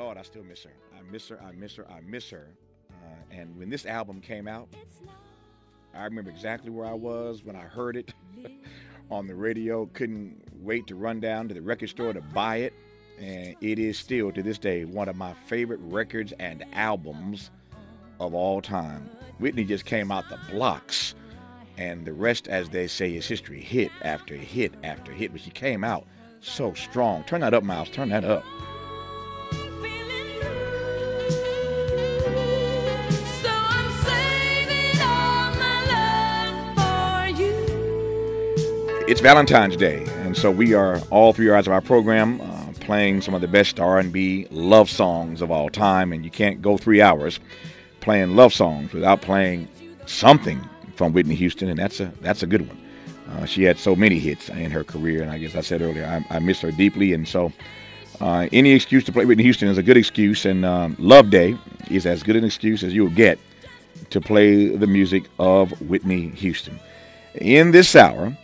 Lord, I still miss her. I miss her. I miss her. I miss her. Uh, and when this album came out, I remember exactly where I was when I heard it on the radio. Couldn't wait to run down to the record store to buy it. And it is still, to this day, one of my favorite records and albums of all time. Whitney just came out the blocks. And the rest, as they say, is history. Hit after hit after hit. But she came out so strong. Turn that up, Miles. Turn that up. It's Valentine's Day, and so we are all three hours of our program uh, playing some of the best R&B love songs of all time. And you can't go three hours playing love songs without playing something from Whitney Houston, and that's a that's a good one. Uh, she had so many hits in her career, and I guess I said earlier I, I miss her deeply, and so uh, any excuse to play Whitney Houston is a good excuse, and um, Love Day is as good an excuse as you'll get to play the music of Whitney Houston. In this hour,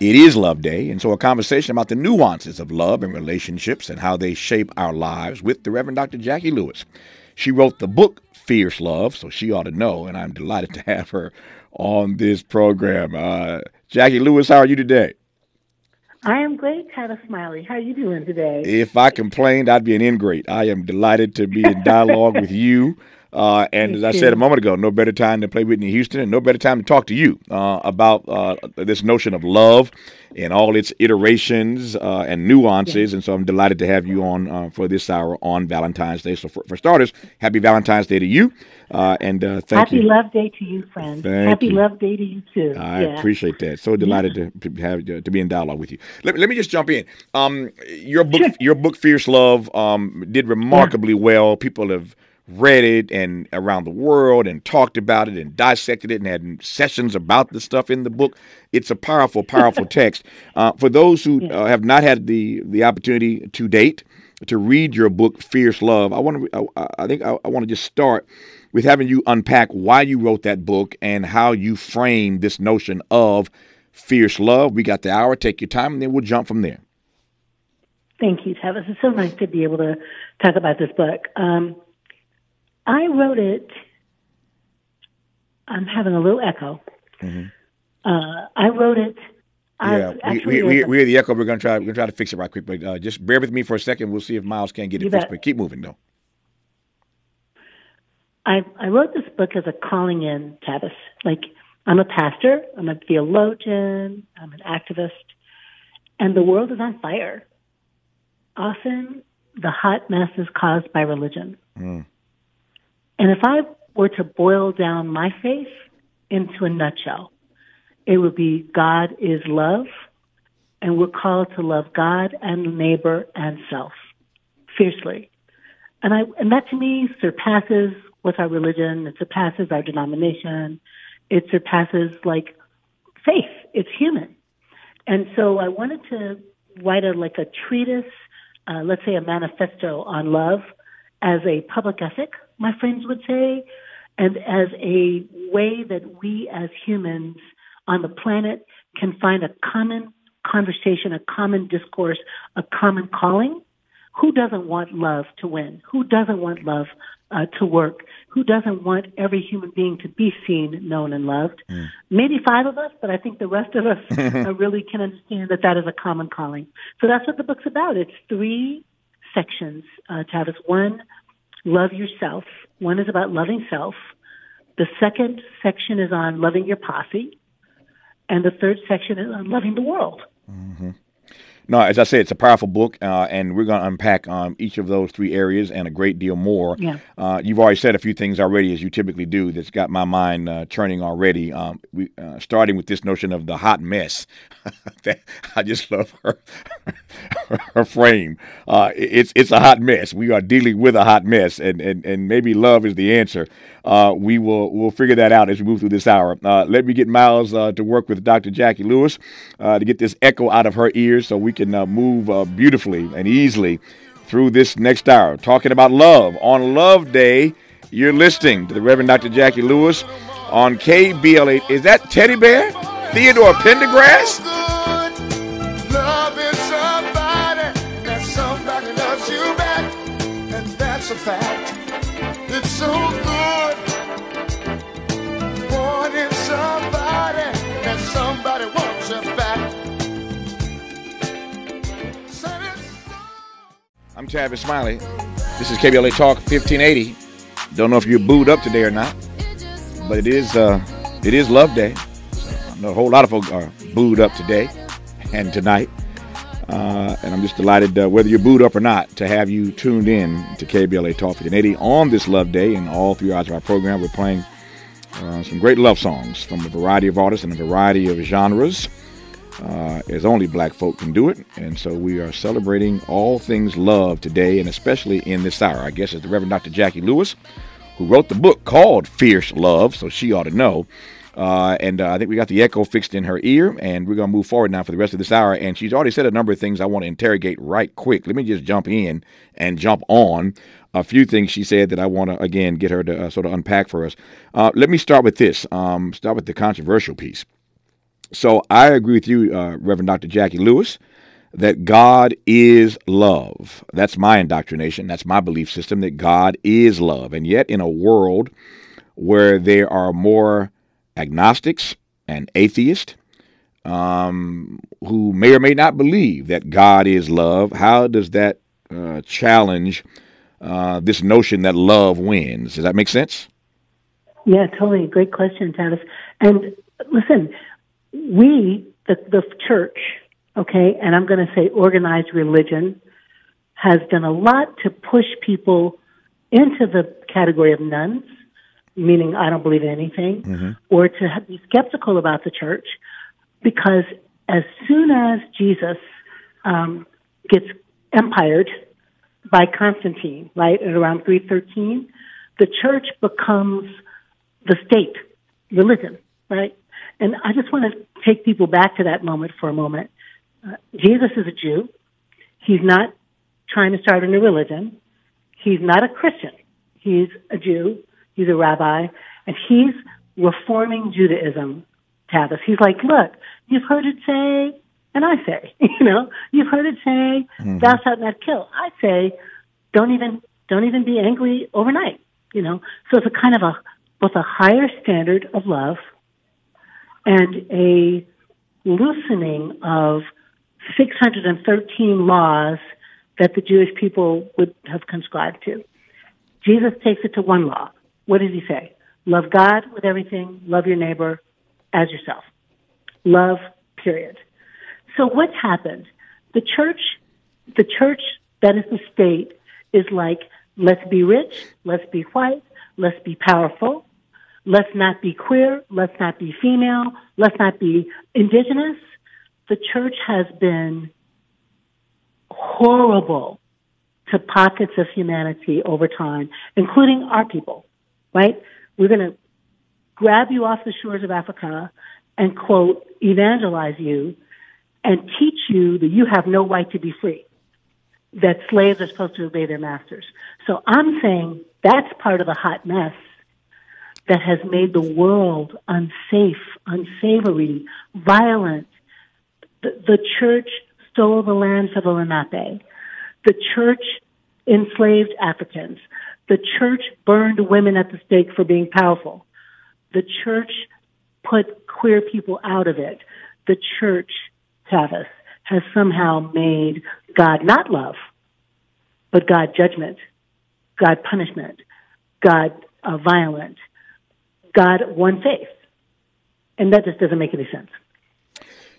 it is Love Day, and so a conversation about the nuances of love and relationships and how they shape our lives with the Reverend Dr. Jacqui Lewis. She wrote the book Fierce Love, so she ought to know, and I'm delighted to have her on this program. Uh, Jacqui Lewis, how are you today? I am great, Tavis Smiley. How are you doing today? If I complained, I'd be an ingrate. I am delighted to be in dialogue with you. Uh, and as I said a moment ago, no better time to play Whitney Houston and no better time to talk to you uh, about uh, this notion of love and all its iterations uh, and nuances. And so I'm delighted to have you on uh, for this hour on Valentine's Day. So for, for starters, happy Valentine's Day to you. Uh, and thank happy you. Happy Love Day to you, friend. Thank happy you. Love Day to you too. I yeah. appreciate that. So delighted yeah. to, to have to be in dialogue with you. Let, let me just jump in. Um, your book, sure. your book, Fierce Love, um, did remarkably yeah. well. People have read it and around the world and talked about it and dissected it and had sessions about the stuff in the book. It's a powerful, powerful text. Uh, for those who uh, have not had the the opportunity to date to read your book, Fierce Love, I want to. I, I think I, I want to just start with having you unpack why you wrote that book and how you framed this notion of fierce love. We got the hour. Take your time, and then we'll jump from there. Thank you, Tavis. It's so nice to be able to talk about this book. Um, I wrote it. I'm having a little echo. Mm-hmm. Uh, I wrote it. Yeah, we, we, we, we hear the echo. We're gonna try. We're gonna try to fix it right quick, but uh, just bear with me for a second. We'll see if Miles can get it you fixed. Bet. But keep moving, though. I I wrote this book as a calling in, Tavis. Like I'm a pastor. I'm a theologian. I'm an activist, and the world is on fire. Often, the hot mess is caused by religion. Mm. And if I were to boil down my faith into a nutshell, it would be God is love, and we're called to love God and neighbor and self fiercely. And I and that to me surpasses what's our religion, it surpasses our denomination, it surpasses like faith. It's human. And so I wanted to write a like a treatise, uh, let's say a manifesto on love as a public ethic my friends would say, and as a way that we as humans on the planet can find a common conversation, a common discourse, a common calling. Who doesn't want love to win? Who doesn't want love uh, to work? Who doesn't want every human being to be seen, known, and loved? Mm. Maybe five of us, but I think the rest of us uh, really can understand that that is a common calling. So that's what the book's about. It's three sections, uh, Tavis. One, love yourself. One is about loving self. The second section is on loving your posse. And the third section is on loving the world. Mm-hmm. No, as I said, it's a powerful book, uh, and we're going to unpack um, each of those three areas and a great deal more. Yeah. Uh, you've already said a few things already, as you typically do, that's got my mind uh, churning already. Um, we, uh, starting with this notion of the hot mess. I just love her, her frame. Uh, it's it's a hot mess. We are dealing with a hot mess, and, and, and maybe love is the answer. Uh, we will we'll figure that out as we move through this hour. let me get Miles to work with Dr. Jacqui Lewis to get this echo out of her ears, so we can uh, move uh, beautifully and easily through this next hour. Talking about love. On Love Day, you're listening to the Reverend Dr. Jacqui Lewis on KBLA. Is that Teddy Bear? Theodore Pendergrass? A fact. It's so good. Somebody that somebody wants you. I'm Tavis Smiley. This is KBLA Talk 1580. Don't know if you're booed up today or not, but it is uh, it is Love Day. So I know a whole lot of folks are booed up today and tonight. Uh, and I'm just delighted, uh, whether you're booed up or not, to have you tuned in to KBLA Talk 1580 on this Love Day. And all three hours of our program, we're playing uh, some great love songs from a variety of artists and a variety of genres uh, as only black folk can do it. And so we are celebrating all things love today, and especially in this hour. I guess it's the Reverend Dr. Jacqui Lewis, who wrote the book called Fierce Love, so she ought to know. Uh, and uh, I think we got the echo fixed in her ear, and we're going to move forward now for the rest of this hour. And she's already said a number of things I want to interrogate right quick. Let me just jump in and jump on a few things she said that I want to, again, get her to uh, sort of unpack for us. Uh, let me start with this, um, start with the controversial piece. So I agree with you, uh, Reverend Dr. Jacqui Lewis, that God is love. That's my indoctrination. That's my belief system that God is love. And yet, in a world where there are more agnostics and atheists um, who may or may not believe that God is love, how does that uh, challenge uh, this notion that love wins? Does that make sense? Yeah, totally. Great question, Tavis. And listen, we, the, the church, okay, and I'm going to say organized religion, has done a lot to push people into the category of nones, meaning I don't believe in anything, mm-hmm. or to be skeptical about the church, because as soon as Jesus um, gets empired by Constantine, right, at around 313, the church becomes the state religion, right? And I just want to take people back to that moment for a moment. Uh, Jesus is a Jew. He's not trying to start a new religion. He's not a Christian. He's a Jew. He's a rabbi. And he's reforming Judaism, Tavis. He's like, look, you've heard it say, and I say, you know, you've heard it say, mm-hmm. thou shalt not kill. I say, don't even, don't even be angry overnight, you know. So it's a kind of a, both a higher standard of love and a loosening of 613 laws that the Jewish people would have conscribed to. Jesus takes it to one law. What does he say? Love God with everything, love your neighbor as yourself. Love, period. So what's happened? The church, the church that is the state is like, let's be rich, let's be white, let's be powerful, Let's not be queer. Let's not be female. Let's not be indigenous. The church has been horrible to pockets of humanity over time, including our people, right? We're going to grab you off the shores of Africa and quote, evangelize you and teach you that you have no right to be free, that slaves are supposed to obey their masters. So I'm saying that's part of the hot mess that has made the world unsafe, unsavory, violent. The, the church stole the land for the Lenape. The church enslaved Africans. The church burned women at the stake for being powerful. The church put queer people out of it. The church, Tavis, has somehow made God not love, but God judgment, God punishment, God uh, violent, God one faith. And that just doesn't make any sense.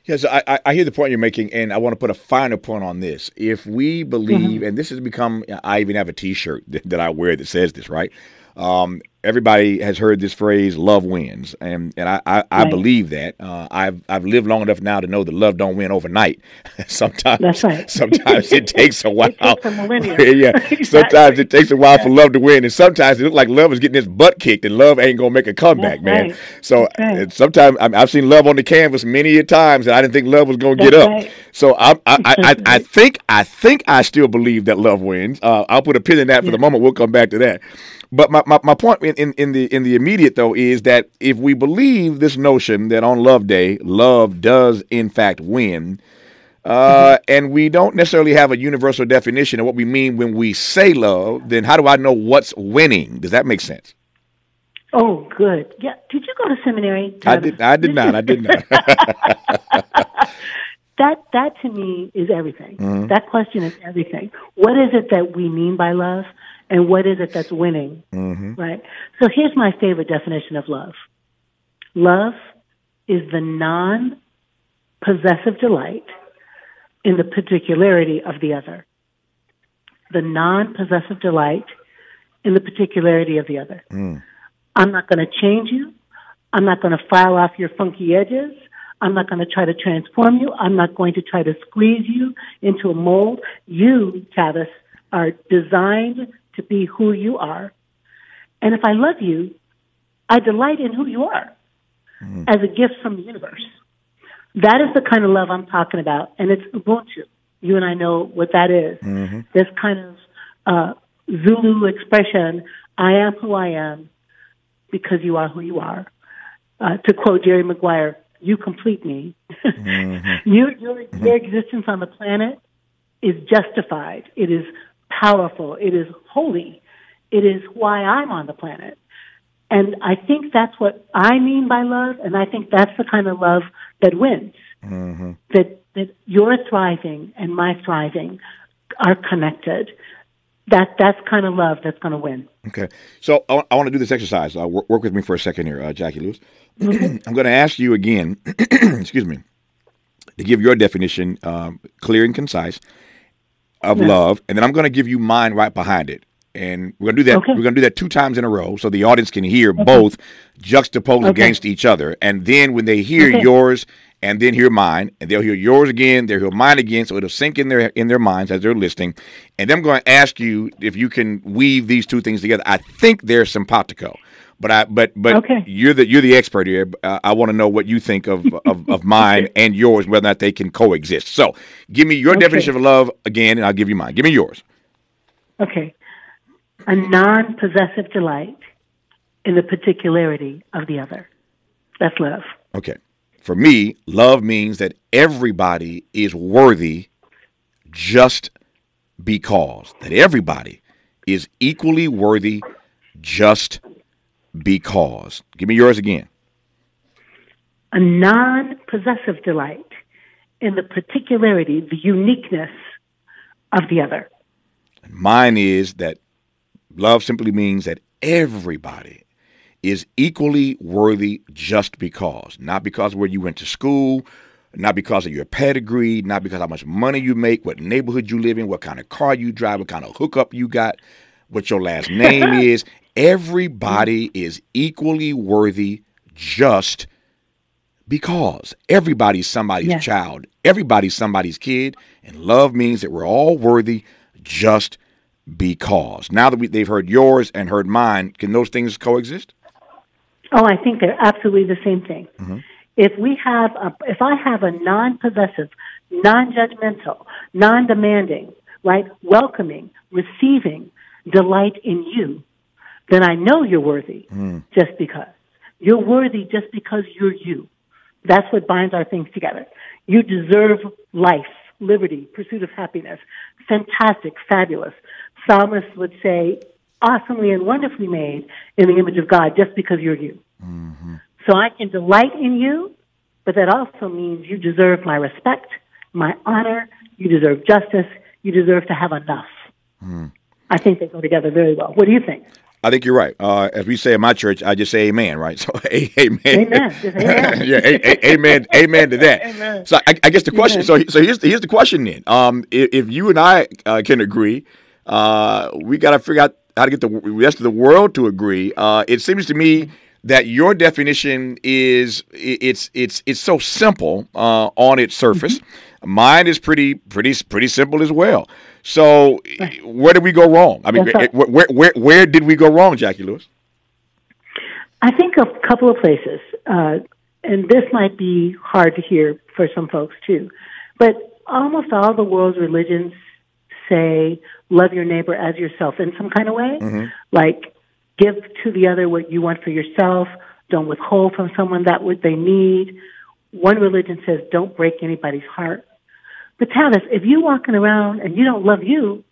Yes, I, I hear the point you're making, and I want to put a finer point on this. If we believe, mm-hmm. and this has become, I even have a T-shirt that, that I wear that says this, right? Um, everybody has heard this phrase "love wins," and and I I, I believe that. Uh, I've I've lived long enough now to know that love don't win overnight. sometimes that's right. sometimes it takes a while. takes a yeah, exactly. sometimes it takes a while yeah. for love to win, and sometimes it looks like love is getting its butt kicked, and love ain't gonna make a comeback, that's man. Right. So right. sometimes I I've seen love on the canvas many a times, and I didn't think love was gonna that's get up. Right. So I I, I, I, I think I think I still believe that love wins. Uh, I'll put a pin in that for yeah. the moment. We'll come back to that. But my, my, my point in, in, in, the in the immediate though is that if we believe this notion that on Love Day, love does in fact win, uh, mm-hmm. and we don't necessarily have a universal definition of what we mean when we say love, then how do I know what's winning? Does that make sense? Oh, good. Yeah. Did you go to seminary? I did. I did not. I did not. that that to me is everything. Mm-hmm. That question is everything. What is it that we mean by love, and what is it that's winning? Mm-hmm. Right. So here's my favorite definition of love. Love is the non-possessive delight in the particularity of the other. The non-possessive delight in the particularity of the other. Mm. I'm not going to change you. I'm not going to file off your funky edges. I'm not going to try to transform you. I'm not going to try to squeeze you into a mold. You, Tavis, are designed to be who you are. And if I love you, I delight in who you are mm. as a gift from the universe. That is the kind of love I'm talking about. And it's Ubuntu. You and I know what that is. Mm-hmm. This kind of uh, Zulu expression, I am who I am because you are who you are. Uh, to quote Jerry Maguire, you complete me. mm-hmm. you, your, mm-hmm. your existence on the planet is justified. It is powerful. It is holy. It is why I'm on the planet. And I think that's what I mean by love, and I think that's the kind of love that wins. Mm-hmm. That that your thriving and my thriving are connected. That that's kind of love that's going to win. Okay, so I, I want to do this exercise. Uh, work, work, with me for a second here, uh, Jacqui Lewis. I'm going to ask you again. excuse me, to give your definition, um, clear and concise, of love, and then I'm going to give you mine right behind it and we're gonna do that. Okay. We're gonna do that two times in a row, so the audience can hear okay. both juxtaposed okay. against each other. And then when they hear yours and then hear mine, and they'll hear yours again, they'll hear mine again, so it'll sink in their in their minds as they're listening. And then I'm going to ask you if you can weave these two things together. I think they're simpatico. But I, but but okay. you're the you're the expert here. Uh, I want to know what you think of of, of mine and yours, whether or not they can coexist. So, give me your okay. definition of love again, and I'll give you mine. Give me yours. Okay a non possessive delight in the particularity of the other. That's love. Okay. For me, love means that everybody is worthy just because. That everybody is equally worthy just because. Give me yours again. A non possessive delight in the particularity, the uniqueness of the other. Mine is that Love simply means that everybody is equally worthy just because, not because where you went to school, not because of your pedigree, not because how much money you make, what neighborhood you live in, what kind of car you drive, what kind of hookup you got, what your last name is. Everybody is equally worthy just because everybody's somebody's yes. child, everybody's somebody's kid, and love means that we're all worthy just because. Now that we, they've heard yours and heard mine, can those things coexist? Oh, I think they're absolutely the same thing. Mm-hmm. If we have, a, if I have a non-possessive, non-judgmental, non-demanding, right, welcoming, receiving delight in you, then I know you're worthy mm. just because. You're worthy just because you're you. That's what binds our things together. You deserve life, liberty, pursuit of happiness. Fantastic, fabulous psalmists would say, awesomely and wonderfully made in the image of God just because you're you. Mm-hmm. So I can delight in you, but that also means you deserve my respect, my honor, you deserve justice, you deserve to have enough. Mm. I think they go together very well. What do you think? I think you're right. Uh, as we say in my church, I just say amen, right? So, amen. Amen. amen. yeah, a- a- amen. Amen to that. Amen. So, I, I, guess the question. Amen. So, so here's the, here's the question then. Um, if, if you and I uh, can agree uh, we got to figure out how to get the rest of the world to agree. Uh, it seems to me that your definition is it's it's it's so simple uh, on its surface. Mm-hmm. Mine is pretty pretty pretty simple as well. So where did we go wrong? I mean, yes, where, where where did we go wrong, Jacqui Lewis? I think a couple of places, uh, and this might be hard to hear for some folks too, but almost all the world's religions say love your neighbor as yourself in some kind of way. Mm-hmm. Like give to the other what you want for yourself. Don't withhold from someone that what they need. One religion says don't break anybody's heart. But Tavis, if you're walking around and you don't love you,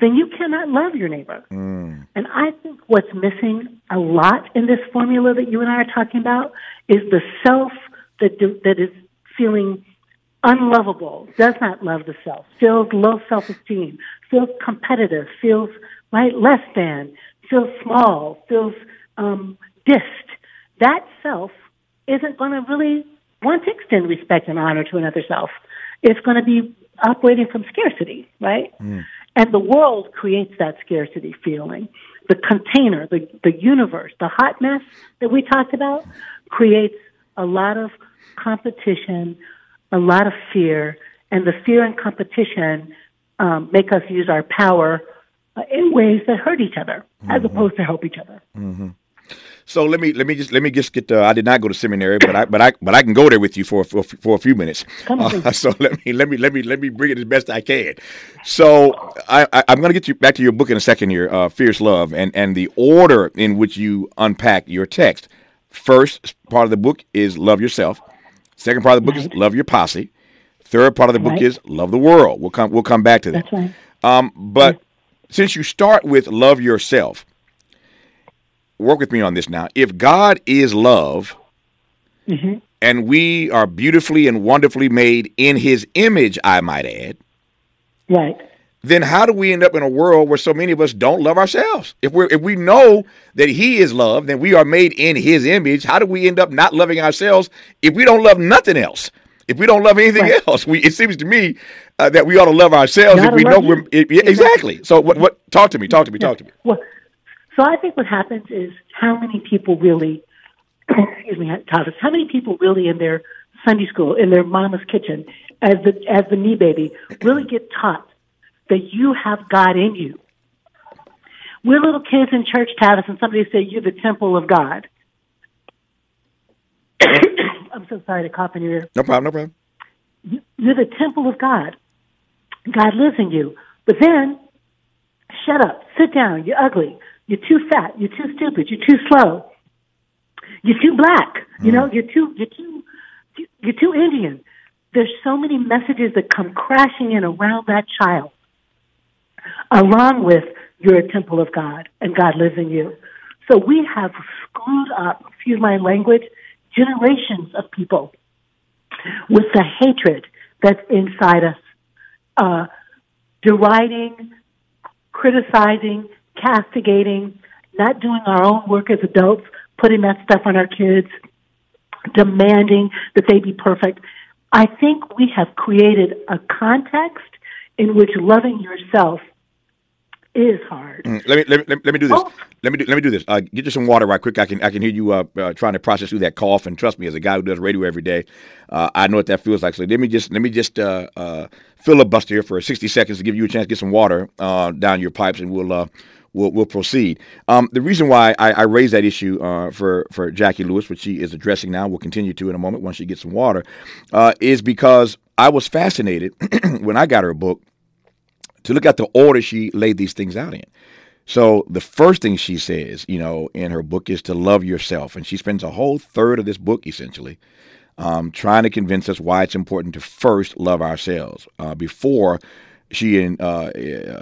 then you cannot love your neighbor. Mm. And I think what's missing a lot in this formula that you and I are talking about is the self that that is feeling unlovable, does not love the self, feels low self-esteem, feels competitive, feels right less than, feels small, feels um, dissed, that self isn't going to really want to extend respect and honor to another self. It's going to be operating from scarcity, right? Mm. And the world creates that scarcity feeling. The container, the, the universe, the hot mess that we talked about creates a lot of competition, a lot of fear, and the fear and competition um, make us use our power uh, in ways that hurt each other mm-hmm. as opposed to help each other. Mm-hmm. So let me let me just let me just get. Uh, I did not go to seminary, but I but I but I can go there with you for for, for a few minutes. Uh, so let me let me let me let me bring it as best I can. So I, I am going to get you back to your book in a second here, uh, Fierce Love, and and the order in which you unpack your text. First part of the book is love yourself. Second part of the book right. is love your posse. Third part of the book right. is love the world. We'll come we'll come back to that. That's right. Um, but since you start with love yourself work with me on this now. If God is love, mm-hmm. and we are beautifully and wonderfully made in His image, I might add, right? Then how do we end up in a world where so many of us don't love ourselves? If we if we know that He is love, then we are made in His image. How do we end up not loving ourselves if we don't love nothing else? If we don't love anything right. else, we it seems to me uh, that we ought to love ourselves if we know we're it, exactly. exactly. So what what talk to me, talk to me, talk to me. Well, so I think what happens is how many people really, excuse me, Thomas, how many people really in their Sunday school, in their mama's kitchen, as the as the me baby, really get taught that you have God in you. We're little kids in church, Tavis, and somebody say you're the temple of God. I'm so sorry to cough in your ear. No problem, no problem. You're the temple of God. God lives in you. But then, shut up, sit down, you're ugly. You're too fat. You're too stupid. You're too slow. You're too black. You know, mm. you're too, you're too, you're too Indian. There's so many messages that come crashing in around that child, along with you're a temple of God and God lives in you. So we have screwed up, excuse my language, generations of people with the hatred that's inside us, uh, deriding, criticizing, castigating, not doing our own work as adults, putting that stuff on our kids, demanding that they be perfect. I think we have created a context in which loving yourself is hard. Mm, let, me, let me let me do this. Oh. Let me do, let me do this. Uh, get you some water right quick. I can I can hear you uh, uh, trying to process through that cough. And trust me, as a guy who does radio every day, uh, I know what that feels like. So let me just let me just uh, uh, filibuster here for 60 seconds to give you a chance to get some water down your pipes, and we'll we'll, we'll proceed. Um, the reason why I, I raised that issue uh, for for Jacqui Lewis, which she is addressing now, we'll continue to in a moment once she gets some water, uh, is because I was fascinated when I got her book to look at the order she laid these things out in. So the first thing she says, you know, in her book is to love yourself, and she spends a whole third of this book essentially um, trying to convince us why it's important to first love ourselves uh, before she uh,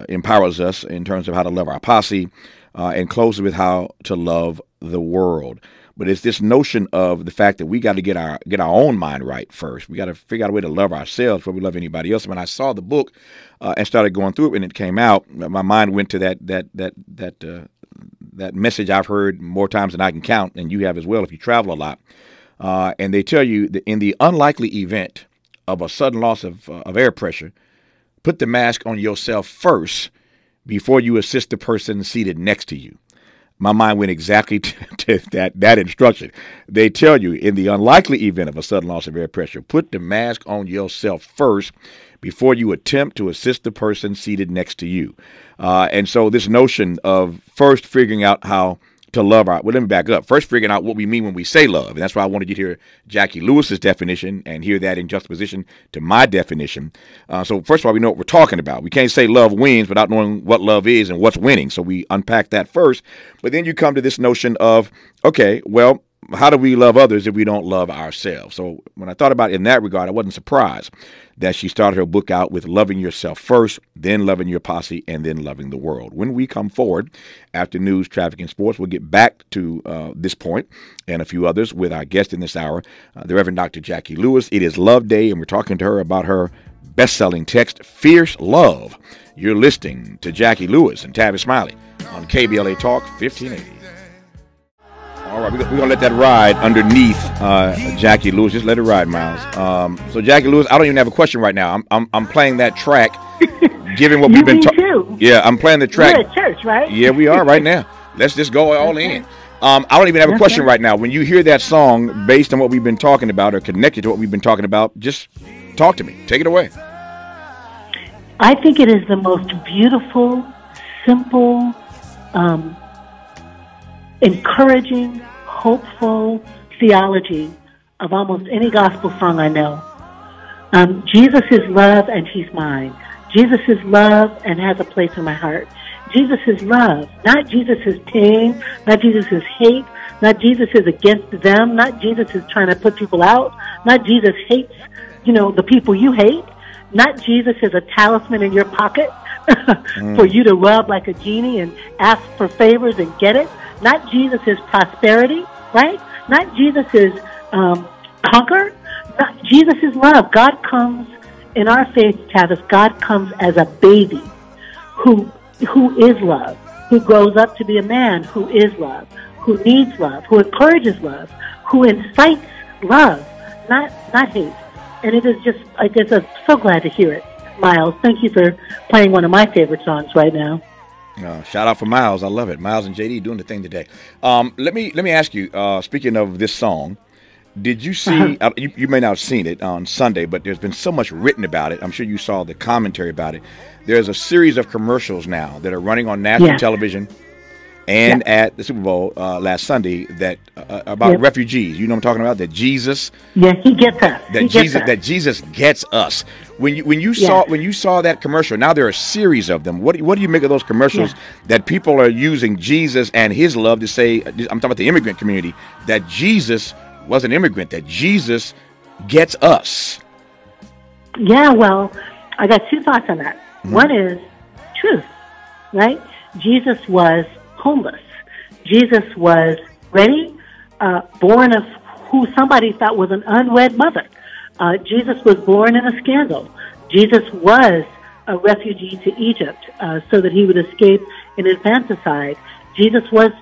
empowers us in terms of how to love our posse uh, and closes with how to love the world. But it's this notion of the fact that we got to get our get our own mind right first. We got to figure out a way to love ourselves before we love anybody else. When I saw the book uh, and started going through it, when it came out, my mind went to that that that that uh, that message I've heard more times than I can count, and you have as well if you travel a lot. Uh, and they tell you that in the unlikely event of a sudden loss of, uh, of air pressure, Put the mask on yourself first before you assist the person seated next to you. My mind went exactly to, to, that, that instruction. They tell you in the unlikely event of a sudden loss of air pressure, put the mask on yourself first before you attempt to assist the person seated next to you. Uh, and so, this notion of first figuring out how to love our. Well, let me back up. First, figuring out what we mean when we say love, and that's why I wanted you to hear Jacqui Lewis's definition and hear that in juxtaposition to my definition. Uh, so, first of all, we know what we're talking about. We can't say love wins without knowing what love is and what's winning. So we unpack that first, but then you come to this notion of okay, well, how do we love others if we don't love ourselves? So when I thought about it in that regard, I wasn't surprised that she started her book out with loving yourself first, then loving your posse, and then loving the world. When we come forward after news, traffic, and sports, we'll get back to uh, this point and a few others with our guest in this hour, uh, the Reverend Dr. Jacqui Lewis. It is Love Day, and we're talking to her about her best-selling text, Fierce Love. You're listening to Jacqui Lewis and Tavis Smiley on KBLA Talk 1580. All right, we're going to let that ride underneath uh, Jacqui Lewis. Just let it ride, Miles. Um, so, Jacqui Lewis, I don't even have a question right now. I'm, I'm, I'm playing that track, given what we've been talking. Yeah, I'm playing the track. We're at church, right? Yeah, we are right now. Let's just go all in. Um, I don't even have a question right now. When you hear that song, based on what we've been talking about or connected to what we've been talking about, just talk to me. Take it away. I think it is the most beautiful, simple, um, encouraging, hopeful theology of almost any gospel song I know. Um, Jesus is love and he's mine. Jesus is love and has a place in my heart. Jesus is love, not Jesus is pain, not Jesus is hate, not Jesus is against them, not Jesus is trying to put people out, not Jesus hates, you know, the people you hate, not Jesus is a talisman in your pocket mm. for you to rub like a genie and ask for favors and get it. Not Jesus prosperity, right? Not Jesus um, conquer. Not, Jesus love. God comes in our faith, Tavis. God comes as a baby who who is love, who grows up to be a man who is love, who needs love, who encourages love, who incites love, not not hate. And it is just I guess I'm so glad to hear it. Miles, thank you for playing one of my favorite songs right now. Uh, shout out for Miles. I love it. Miles and JD doing the thing today. Um, let me let me ask you. Uh, speaking of this song, did you see? Uh-huh. Uh, you, you, may not have seen it on Sunday, but there's been so much written about it. I'm sure you saw the commentary about it. There's a series of commercials now that are running on national yeah. television and yeah. at the Super Bowl uh, last Sunday that uh, uh, about yep. refugees. You know what I'm talking about? That Jesus. Yeah, he gets us. That he Jesus. Us. That Jesus gets us. When you when you yeah. saw when you saw that commercial, now there are a series of them. What what do you make of those commercials yeah. that people are using Jesus and His love to say? I'm talking about the immigrant community that Jesus was an immigrant. That Jesus gets us. Yeah, well, I got two thoughts on that. Mm-hmm. One is truth, right? Jesus was homeless. Jesus was ready, uh, born of who somebody thought was an unwed mother. Uh, Jesus was born in a scandal. Jesus was a refugee to Egypt uh, so that he would escape an infanticide. Jesus was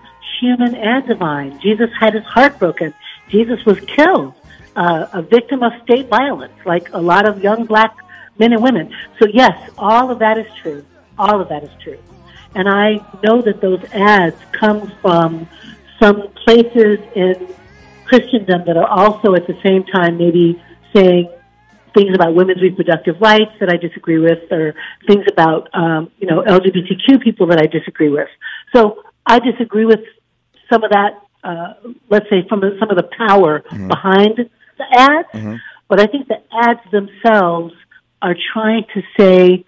human and divine. Jesus had his heart broken. Jesus was killed, uh, a victim of state violence, like a lot of young black men and women. So yes, all of that is true. All of that is true. And I know that those ads come from some places in Christendom that are also at the same time maybe saying things about women's reproductive rights that I disagree with, or things about um, you know LGBTQ people that I disagree with. So I disagree with some of that. Uh, let's say from some of the power mm-hmm. behind the ads, mm-hmm. but I think the ads themselves are trying to say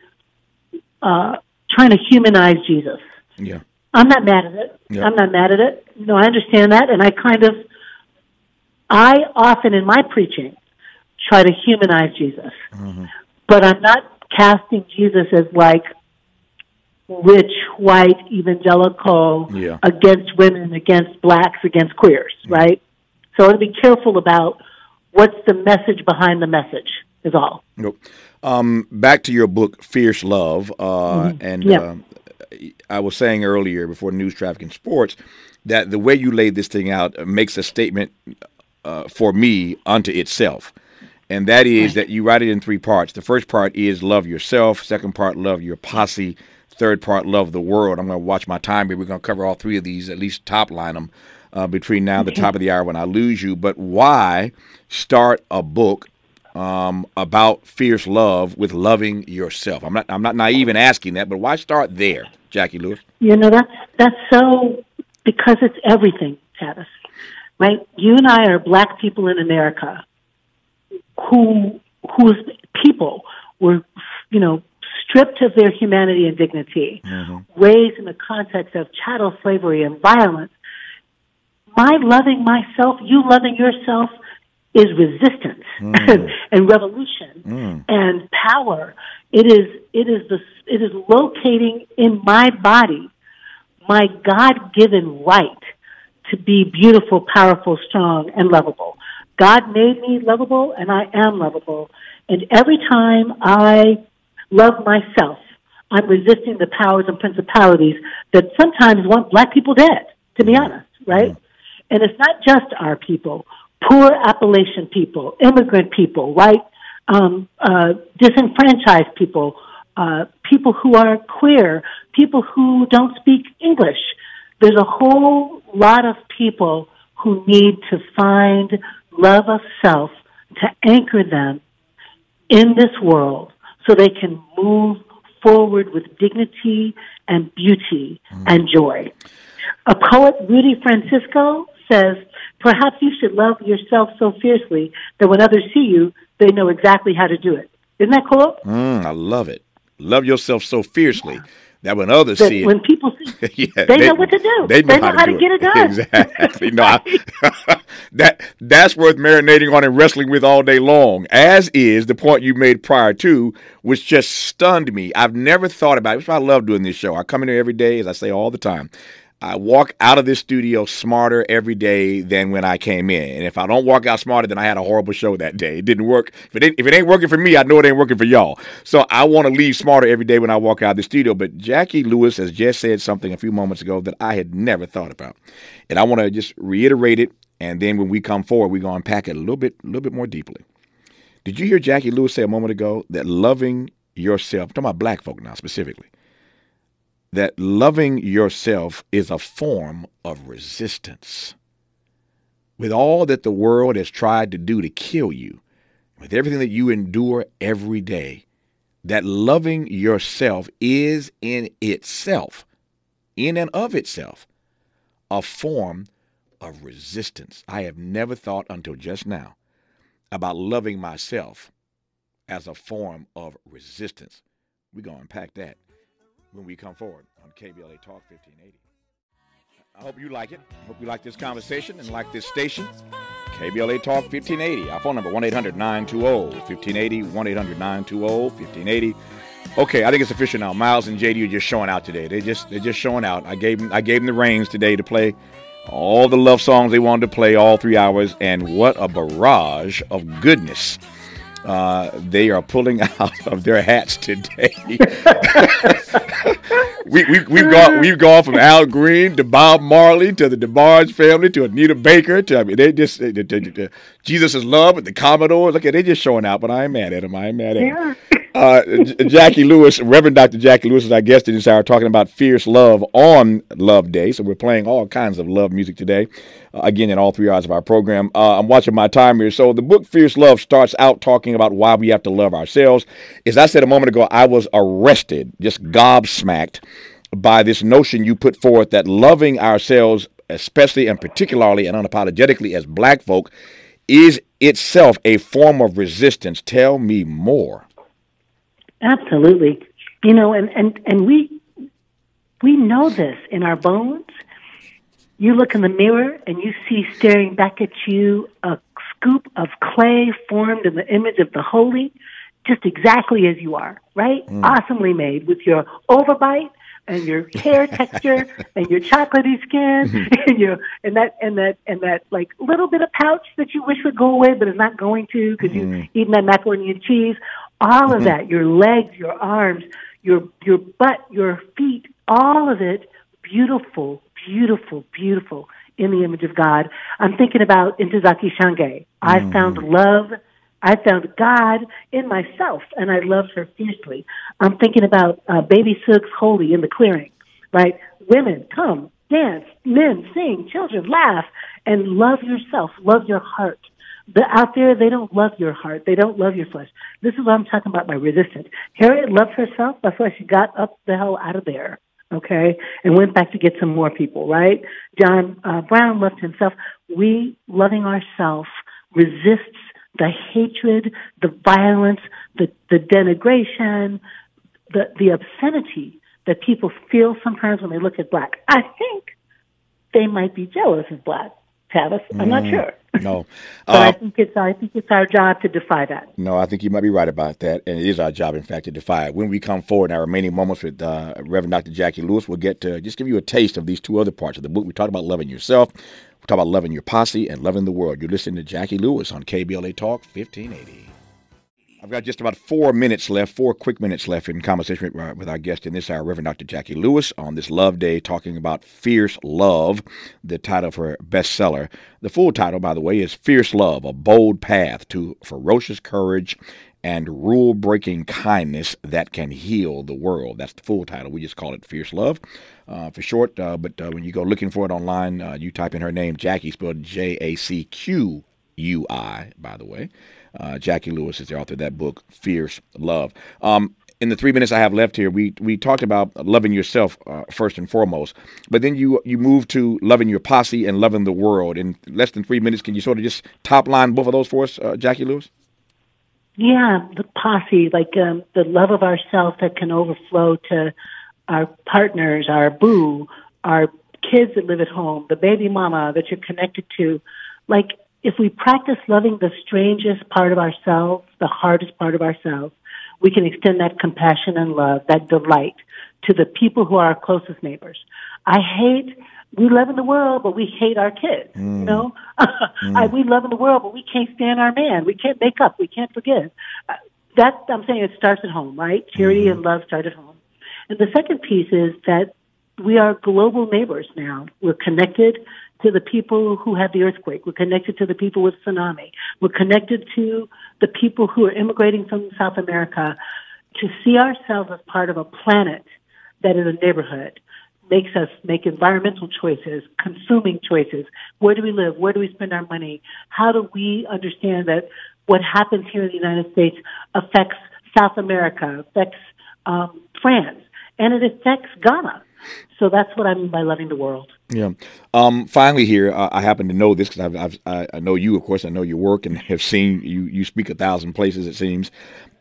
uh, trying to humanize Jesus. Yeah. I'm not mad at it. Yeah. I'm not mad at it. No, I understand that, and I kind of, I often in my preaching try to humanize Jesus, mm-hmm. but I'm not casting Jesus as like rich white evangelical yeah. against women, against blacks, against queers, yeah. right? So I want to be careful about what's the message behind the message. Is all. Nope. Um, back to your book, Fierce Love, uh, mm-hmm. and uh, I was saying earlier before news, traffic, and sports that the way you laid this thing out makes a statement uh, for me unto itself, and that is right. that you write it in three parts. The first part is love yourself. Second part, love your posse. Third part, love the world. I'm going to watch my time here. We're going to cover all three of these, at least top line them uh, between now and the top of the hour when I lose you. But why start a book um, about fierce love with loving yourself. I'm not I'm not naive in asking that, but why start there, Jacqui Lewis? You know that's that's so because it's everything, Tavis. Right? You and I are black people in America who whose people were you know stripped of their humanity and dignity, mm-hmm. raised in the context of chattel slavery and violence. my loving myself, you loving yourself, is resistance mm. and, revolution mm. and power. It is it is the it is locating in my body my God given right to be beautiful, powerful, strong, and lovable. God made me lovable, and I am lovable. And every time I love myself, I'm resisting the powers and principalities that sometimes want black people dead, to be honest, right? Mm. And it's not just our people, poor Appalachian people, immigrant people, right? Um, uh, disenfranchised people, uh, people who are queer, people who don't speak English. There's a whole lot of people who need to find love of self to anchor them in this world so they can move forward with dignity and beauty mm. and joy. A poet, Rudy Francisco, says, Perhaps you should love yourself so fiercely that when others see you, they know exactly how to do it. Isn't that cool? Mm, I love it. Love yourself so fiercely that when others that see it, when people see, yeah, they, they, know what to do. They know, they know how, how, to, to get it, done. Exactly. no, I, that that's worth marinating on and wrestling with all day long. As is the point you made prior to, which just stunned me. I've never thought about it. Which I love doing this show. I come in here every day, as I say all the time. I walk out of this studio smarter every day than when I came in. And if I don't walk out smarter, then I had a horrible show that day. It didn't work. If it, ain't, if it ain't working for me, I know it ain't working for y'all. So I want to leave smarter every day when I walk out of the studio. But Jacqui Lewis has just said something a few moments ago that I had never thought about. And I want to just reiterate it. And then when we come forward, we're going to unpack it a little bit, a little bit more deeply. Did you hear Jacqui Lewis say a moment ago that loving yourself, I'm talking about black folk now specifically, that loving yourself is a form of resistance. With all that the world has tried to do to kill you, with everything that you endure every day, that loving yourself is in itself, in and of itself, a form of resistance. I have never thought until just now about loving myself as a form of resistance. We're going to unpack that when we come forward on KBLA Talk 1580. I hope you like it. I hope you like this conversation and like this station. KBLA Talk 1580. Our phone number 1 800 920 1580. 1 800 920 1580. Okay, I think it's official now. Miles and JD are just showing out today. They just they're just showing out. I gave them I gave them the reins today to play all the love songs they wanted to play all three hours, and what a barrage of goodness uh, they are pulling out of their hats today. we, we, we've gone we've gone from Al Green to Bob Marley to the DeBarge family to Anita Baker to I mean they just they, they, they, Jesus is love with the Commodores. Look at they just showing out, but I ain't mad at them. I ain't mad at them. Uh, Jacqui Lewis, Reverend Dr. Jacqui Lewis is our guest this hour, talking about fierce love on Love Day. So we're playing all kinds of love music today. Uh, again, in all three hours of our program. Uh, I'm watching my time here. So the book Fierce Love starts out talking about why we have to love ourselves. As I said a moment ago, I was arrested, just gobsmacked by this notion you put forth that loving ourselves, especially and particularly and unapologetically as black folk, is itself a form of resistance. Tell me more. Absolutely. You know, and, and, and we we know this in our bones. You look in the mirror and you see staring back at you a scoop of clay formed in the image of the holy, just exactly as you are, right? Mm. Awesomely made with your overbite and your hair texture and your chocolatey skin mm-hmm. and your and that and that and that like little bit of pouch that you wish would go away but is not going to because mm. you've eaten that macaroni and cheese all of mm-hmm. that, your legs, your arms, your your butt, your feet, all of it beautiful, beautiful, beautiful in the image of God. I'm thinking about Ntozake Shange. I mm. found love. I found God in myself, and I loved her fiercely. I'm thinking about uh, Baby Suggs Holy in the clearing, right? Women, come, dance. Men, sing. Children, laugh. And love yourself. Love your heart. But out there, they don't love your heart. They don't love your flesh. This is what I'm talking about by resistance. Harriet loved herself. That's why she got up the hell out of there, okay, and went back to get some more people, right? John uh, Brown loved himself. We, loving ourselves, resists the hatred, the violence, the, the denigration, the, the obscenity that people feel sometimes when they look at black. I think they might be jealous of black Tavis. I'm not sure. No, But I Uh, think it's I think it's our job to defy that. no, I think you might be right about that, and it is our job, in fact, to defy it. When we come forward in our remaining moments with uh, Reverend Dr. Jacqui Lewis, we'll get to just give you a taste of these two other parts of the book. We talked about loving yourself, we talk about loving your posse, and loving the world. You're listening to Jacqui Lewis on KBLA Talk 1580. I've got just about four minutes left, four quick minutes left in conversation with, uh, our guest in this hour, Reverend Dr. Jacqui Lewis, on this Love Day, talking about Fierce Love, the title her bestseller. The full title, by the way, is Fierce Love, A Bold Path to Ferocious Courage and Rule Breaking Kindness That Can Heal the World. That's the full title. We just call it Fierce Love uh, for short. Uh, but uh, when you go looking for it online, uh, you type in her name, Jacqui, spelled J A C Q U I, by the way. Uh, Jacqui Lewis is the author of that book, Fierce Love. Um, in the three minutes I have left here, we we talked about loving yourself uh, first and foremost, but then you you moved to loving your posse and loving the world. In less than three minutes, can you sort of just top line both of those for us, uh, Jacqui Lewis? Yeah, the posse, like um, the love of ourselves that can overflow to our partners, our boo, our kids that live at home, the baby mama that you're connected to. Like, if we practice loving the strangest part of ourselves, the hardest part of ourselves, we can extend that compassion and love, that delight to the people who are our closest neighbors. I hate, we love in the world, but we hate our kids, you mm. know? Mm. I, we love in the world, but we can't stand our man. We can't make up. We can't forgive. Uh, that, I'm saying it starts at home, right? Charity mm. and love start at home. And the second piece is that we are global neighbors now. We're connected to the people who had the earthquake. We're connected to the people with tsunami. We're connected to the people who are immigrating from South America. To see ourselves as part of a planet that is a neighborhood makes us make environmental choices, consuming choices. Where do we live? Where do we spend our money? How do we understand that what happens here in the United States affects South America, affects um, France, and it affects Ghana? So that's what I mean by loving the world. Yeah. Um, finally, here uh, I happen to know this because I've, I've, I I know you, of course. I know your work and have seen you. You speak a thousand places, it seems.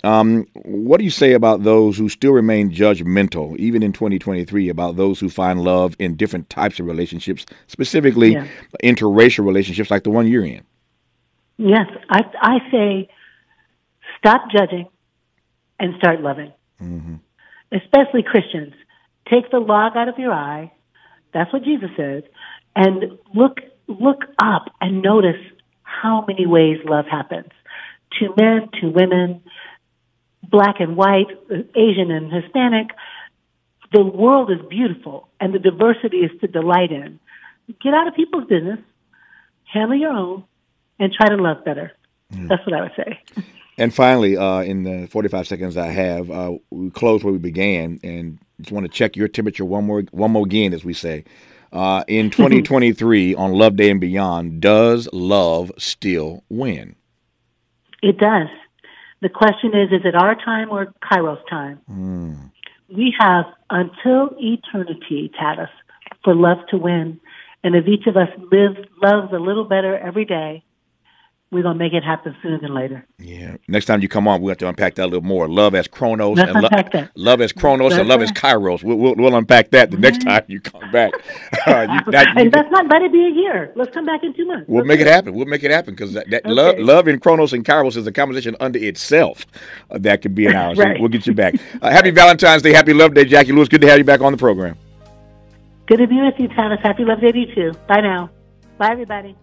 Um, what do you say about those who still remain judgmental, even in 2023, about those who find love in different types of relationships, specifically Yeah. interracial relationships like the one you're in? Yes, I, I say stop judging and start loving. Especially Christians. Take the log out of your eye. That's what Jesus says. And look, look up and notice how many ways love happens. To men, to women, black and white, Asian and Hispanic. The world is beautiful and the diversity is to delight in. Get out of people's business, handle your own, and try to love better. That's what I would say. And finally, uh, in the 45 seconds I have, uh, we close where we began, and just want to check your temperature one more, one more again, as we say. Uh, in 2023, on Love Day and beyond, does love still win? It does. The question is, is it our time or Kairos time? We have until eternity, Tavis, for love to win. And if each of us lives, loves a little better every day, we're going to make it happen sooner than later. Yeah. Next time you come on, we'll have to unpack that a little more. Love as Chronos Let's and lo- unpack that. love as Chronos and That's love as right. Kairos. We'll, we'll, we'll unpack that the next time you come back. Uh, you- you- and let's not let it be a year. Let's come back in two months. We'll Let's make it happen. We'll make it happen because that, that Okay. love, love in Chronos and Kairos is a conversation unto itself uh, that could be an hour. So Right. we'll get you back. Uh, happy Valentine's Day. Happy Love Day, Jacqui Lewis. Good to have you back on the program. Good to be with you, Tavis. Happy Love Day to you too. Bye now. Bye, everybody.